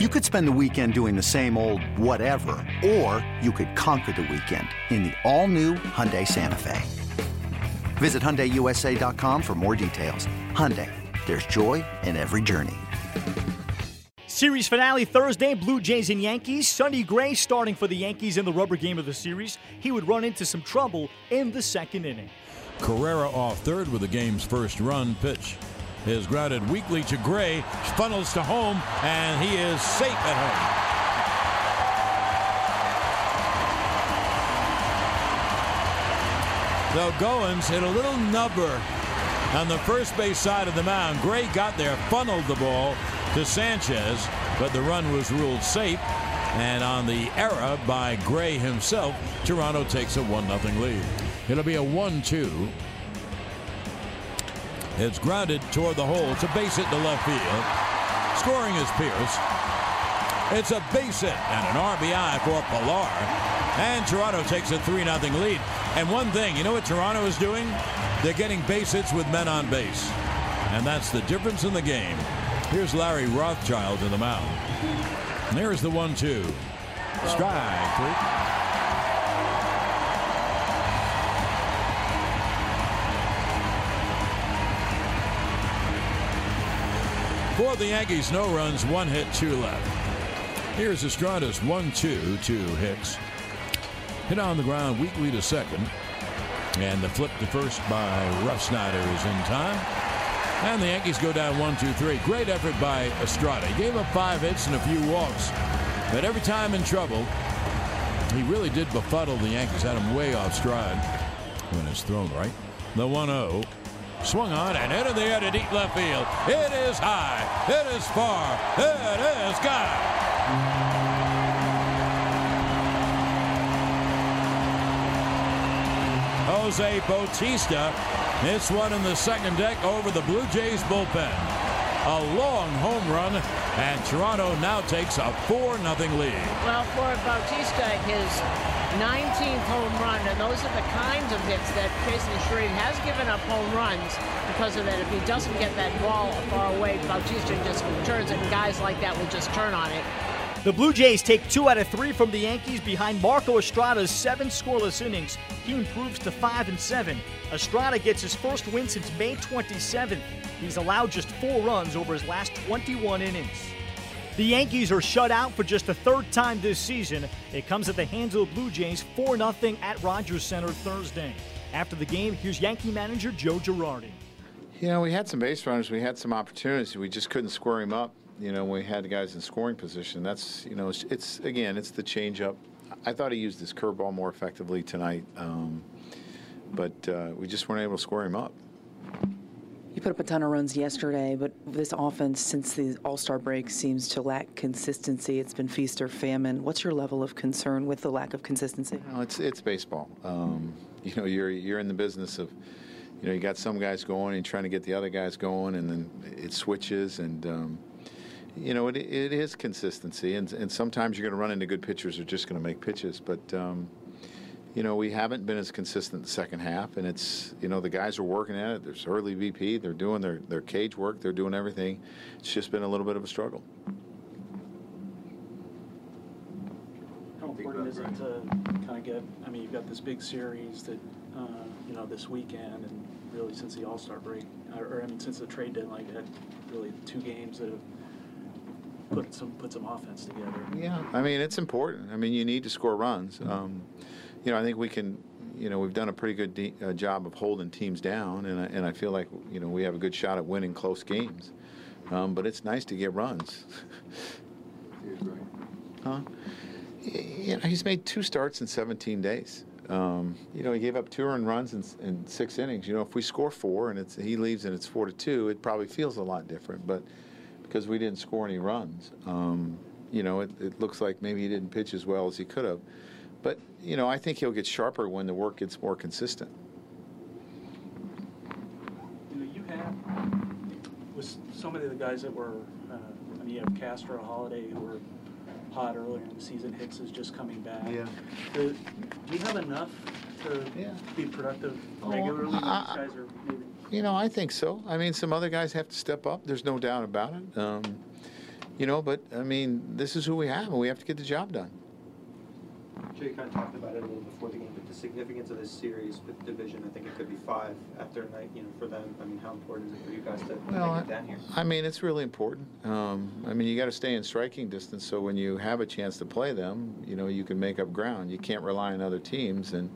You could spend the weekend doing the same old whatever, or you could conquer the weekend in the all-new Hyundai Santa Fe. Visit HyundaiUSA.com for more details. Hyundai, there's joy in every journey. Series finale Thursday, Blue Jays and Yankees. Sonny Gray starting for the Yankees in the rubber game of the series. He would run into some trouble in the second inning. Carrera off third with the game's first run pitch is grounded weakly to Gray, funnels to home, and he is safe at home. So Goins hit a little number on the first base side of the mound. Gray got there, funneled the ball to Sanchez, but the run was ruled safe. And on the error by Gray himself, Toronto takes a 1 0 lead. It'll be a 1 2 it's grounded toward the hole. It's a base hit to left field. Scoring is Pearce. It's a base hit and an RBI for Pillar. And Toronto takes a 3 0 lead. And one thing, you know what Toronto is doing? They're getting base hits with men on base. And that's the difference in the game. Here's Larry Rothschild in the mound. And there's the 1 2. Strike three. For the Yankees, no runs, one hit, two left. Here's Estrada's 1 2 to Hicks. Hit on the ground weakly to second. And the flip to first by Refsnyder is in time. And the Yankees go down 1 2 3. Great effort by Estrada. He gave up five hits and a few walks. But every time in trouble, he really did befuddle the Yankees. Had him way off stride when it's thrown right. The 1 0 Swung on and into the air to deep left field. It is high. It is far. It is gone. Jose Bautista hits one in the second deck over the Blue Jays bullpen. A long home run, and Toronto now takes a 4 0 lead. Well, for Bautista, his 19th home run, and those are the kinds of hits that Chasen Shreve has given up home runs because of that. If he doesn't get that ball far away, Bautista just turns it, and guys like that will just turn on it. The Blue Jays take two out of three from the Yankees behind Marco Estrada's seven scoreless innings. He improves to five and seven. Estrada gets his first win since May 27th. He's allowed just four runs over his last 21 innings. The Yankees are shut out for just the third time this season. It comes at the hands of the Blue Jays 4 0 at Rogers Center Thursday. After the game, here's Yankee manager Joe Girardi. You know, we had some base runners, we had some opportunities, we just couldn't square him up. You know, we had guys in scoring position. That's, you know, it's, it's again, it's the changeup. I thought he used his curveball more effectively tonight, um, but uh, we just weren't able to square him up. You put up a ton of runs yesterday, but this offense, since the All Star break, seems to lack consistency. It's been feast or famine. What's your level of concern with the lack of consistency? Well, it's it's baseball. Um, you know, you're you're in the business of, you know, you got some guys going and trying to get the other guys going, and then it switches, and um, you know, it it is consistency, and and sometimes you're going to run into good pitchers who are just going to make pitches, but. Um, you know, we haven't been as consistent the second half, and it's you know the guys are working at it. There's early BP, they're doing their their cage work, they're doing everything. It's just been a little bit of a struggle. How important is it to kind of get? I mean, you've got this big series that uh, you know this weekend, and really since the All Star break, or, or I mean since the trade deadline, you had really two games that have put some put some offense together. Yeah, I mean it's important. I mean you need to score runs. Um, you know, I think we can. You know, we've done a pretty good de- uh, job of holding teams down, and I, and I feel like you know we have a good shot at winning close games. Um, but it's nice to get runs. huh? You know, he's made two starts in 17 days. Um, you know, he gave up two earned runs in, in, six innings. You know, if we score four and it's he leaves and it's four to two, it probably feels a lot different. But because we didn't score any runs, um, you know, it, it, looks like maybe he didn't pitch as well as he could have. But, you know, I think he'll get sharper when the work gets more consistent. You know, you have, with so many of the guys that were, uh, I mean, you have Castro, Holliday, who were hot earlier in the season. Hicks is just coming back. Yeah. Do, do you have enough to yeah. be productive regularly? oh, regularly? I, you know, I think so. I mean, some other guys have to step up. There's no doubt about it. Um, you know, but I mean, this is who we have, and we have to get the job done. Joe, you kind of talked about it a little before the game, but the significance of this series with division, I think it could be five after night, you know, for them. I mean, how important is it for you guys to Well, it down here? I mean, it's really important. Um, I mean, you got to stay in striking distance, so when you have a chance to play them, you know, you can make up ground. You can't rely on other teams, and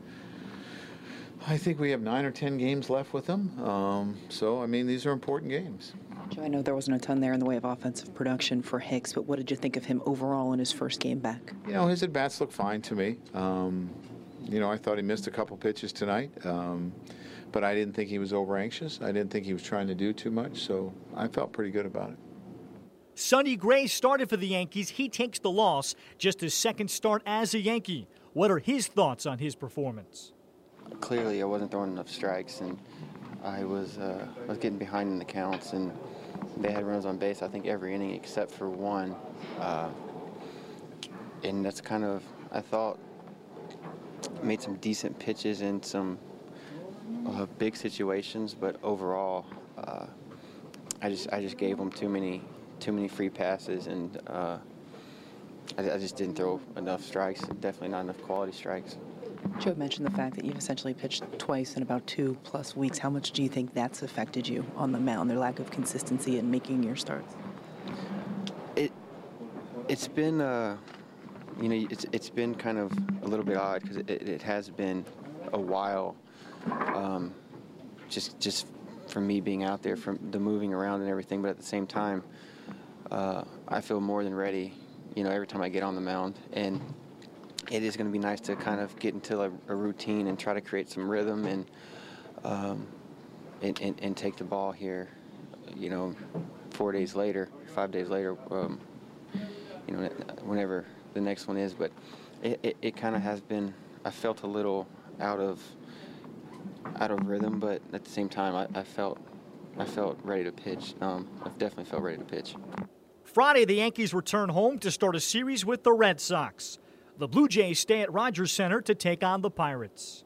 I think we have nine or ten games left with them. Um, so, I mean, these are important games. Joe, I know there wasn't a ton there in the way of offensive production for Hicks, but what did you think of him overall in his first game back? You know, his at bats look fine to me. Um, you know, I thought he missed a couple pitches tonight, um, but I didn't think he was over anxious. I didn't think he was trying to do too much, so I felt pretty good about it. Sonny Gray started for the Yankees. He takes the loss, just his second start as a Yankee. What are his thoughts on his performance? Clearly, I wasn't throwing enough strikes, and I was uh, I was getting behind in the counts, and they had runners on base. I think every inning except for one, uh, and that's kind of I thought made some decent pitches in some uh, big situations, but overall, uh, I just I just gave them too many too many free passes, and uh, I, I just didn't throw enough strikes. Definitely not enough quality strikes. Joe mentioned the fact that you've essentially pitched twice in about two plus weeks. How much do you think that's affected you on the mound, their lack of consistency in making your starts? It it's been uh, you know it's it's been kind of a little bit odd because it, it has been a while. Um, just just from me being out there, from the moving around and everything, but at the same time, uh, I feel more than ready. You know, every time I get on the mound, and it is going to be nice to kind of get into a, a routine and try to create some rhythm and, um, and, and and take the ball here. You know, four days later, five days later, um, you know, whenever the next one is. But it, it, it kind of has been. I felt a little out of out of rhythm, but at the same time, I, I felt I felt ready to pitch. Um, I've definitely felt ready to pitch. Friday, the Yankees return home to start a series with the Red Sox. The Blue Jays stay at Rogers Center to take on the Pirates.